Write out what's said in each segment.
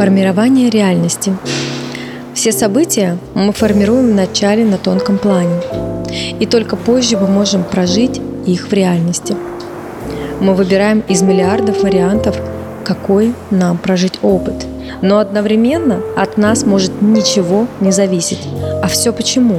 Формирование реальности. Все события мы формируем вначале на тонком плане, и только позже мы можем прожить их в реальности. Мы выбираем из миллиардов вариантов, какой нам прожить опыт. Но одновременно от нас может ничего не зависеть. А все почему?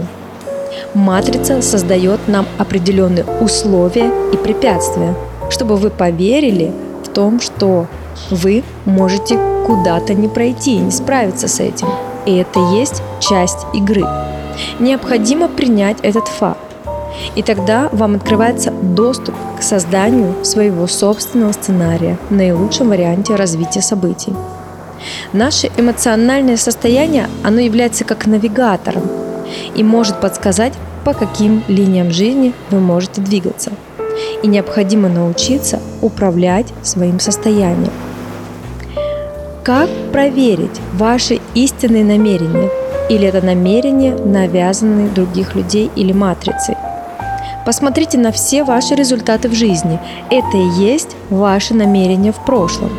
Матрица создает нам определенные условия и препятствия, чтобы вы поверили в том, что вы можете куда-то не пройти, не справиться с этим. И это есть часть игры. Необходимо принять этот факт. И тогда вам открывается доступ к созданию своего собственного сценария в наилучшем варианте развития событий. Наше эмоциональное состояние, оно является как навигатором и может подсказать, по каким линиям жизни вы можете двигаться. И необходимо научиться управлять своим состоянием. Как проверить ваши истинные намерения? Или это намерения, навязанные других людей или матрицей? Посмотрите на все ваши результаты в жизни. Это и есть ваши намерения в прошлом.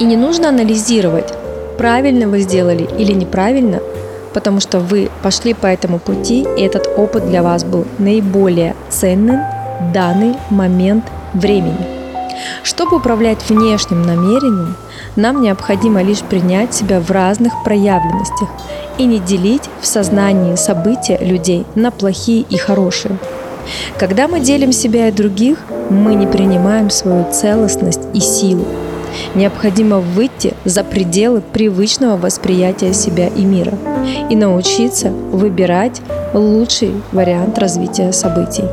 И не нужно анализировать, правильно вы сделали или неправильно, потому что вы пошли по этому пути, и этот опыт для вас был наиболее ценным в данный момент времени. Чтобы управлять внешним намерением, нам необходимо лишь принять себя в разных проявленностях и не делить в сознании события людей на плохие и хорошие. Когда мы делим себя и других, мы не принимаем свою целостность и силу. Необходимо выйти за пределы привычного восприятия себя и мира и научиться выбирать лучший вариант развития событий.